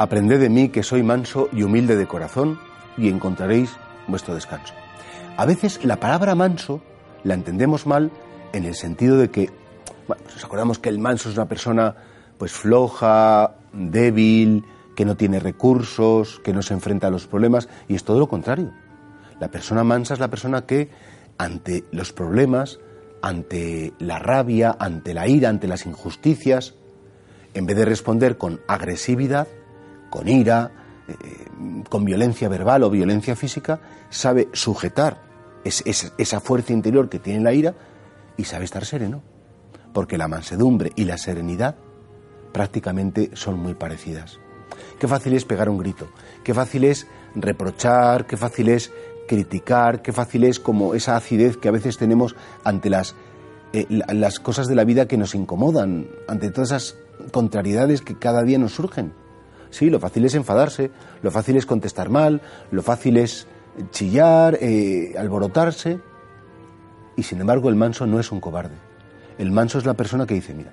Aprended de mí que soy manso y humilde de corazón y encontraréis vuestro descanso. A veces la palabra manso la entendemos mal en el sentido de que, bueno, nos acordamos que el manso es una persona pues floja, débil, que no tiene recursos, que no se enfrenta a los problemas, y es todo lo contrario. La persona mansa es la persona que ante los problemas, ante la rabia, ante la ira, ante las injusticias, en vez de responder con agresividad, con ira, eh, con violencia verbal o violencia física, sabe sujetar esa fuerza interior que tiene la ira y sabe estar sereno. Porque la mansedumbre y la serenidad prácticamente son muy parecidas. Qué fácil es pegar un grito, qué fácil es reprochar, qué fácil es criticar, qué fácil es como esa acidez que a veces tenemos ante las, eh, las cosas de la vida que nos incomodan, ante todas esas contrariedades que cada día nos surgen. Sí, lo fácil es enfadarse, lo fácil es contestar mal, lo fácil es chillar, eh, alborotarse. Y sin embargo el manso no es un cobarde. El manso es la persona que dice, mira,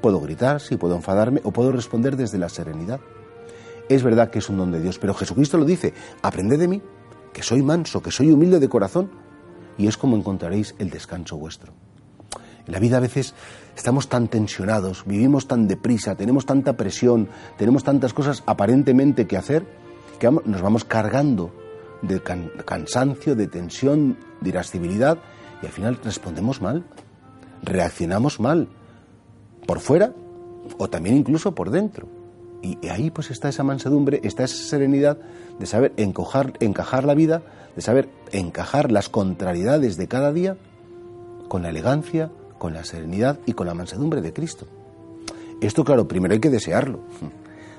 puedo gritar, sí, puedo enfadarme o puedo responder desde la serenidad. Es verdad que es un don de Dios, pero Jesucristo lo dice, aprended de mí, que soy manso, que soy humilde de corazón, y es como encontraréis el descanso vuestro. En la vida a veces estamos tan tensionados, vivimos tan deprisa, tenemos tanta presión, tenemos tantas cosas aparentemente que hacer, que nos vamos cargando de cansancio, de tensión, de irascibilidad, y al final respondemos mal, reaccionamos mal, por fuera o también incluso por dentro. Y ahí pues está esa mansedumbre, está esa serenidad de saber encajar, la vida, de saber encajar las contrariedades de cada día con la elegancia, con la serenidad y con la mansedumbre de Cristo. Esto, claro, primero hay que desearlo,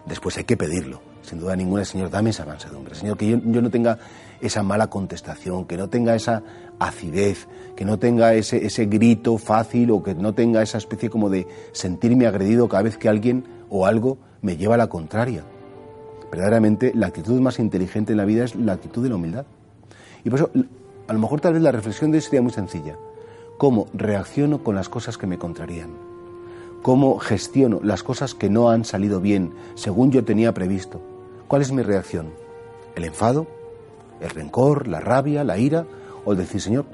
después hay que pedirlo. Sin duda ninguna, Señor, dame esa mansedumbre. Señor, que yo, no tenga esa mala contestación, que no tenga esa acidez, que no tenga ese, ese grito fácil o que no tenga esa especie como de sentirme agredido cada vez que alguien o algo me lleva a la contraria. Verdaderamente, la actitud más inteligente en la vida es la actitud de la humildad. Y por eso, a lo mejor tal vez la reflexión de hoy sería muy sencilla cómo reacciono con las cosas que me contrarían, cómo gestiono las cosas que no han salido bien según yo tenía previsto. ¿Cuál es mi reacción? ¿El enfado? ¿El rencor? ¿La rabia? ¿La ira? ¿O el decir, Señor,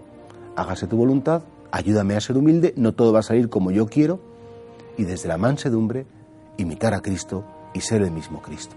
hágase tu voluntad, ayúdame a ser humilde, no todo va a salir como yo quiero, y desde la mansedumbre imitar a Cristo y ser el mismo Cristo?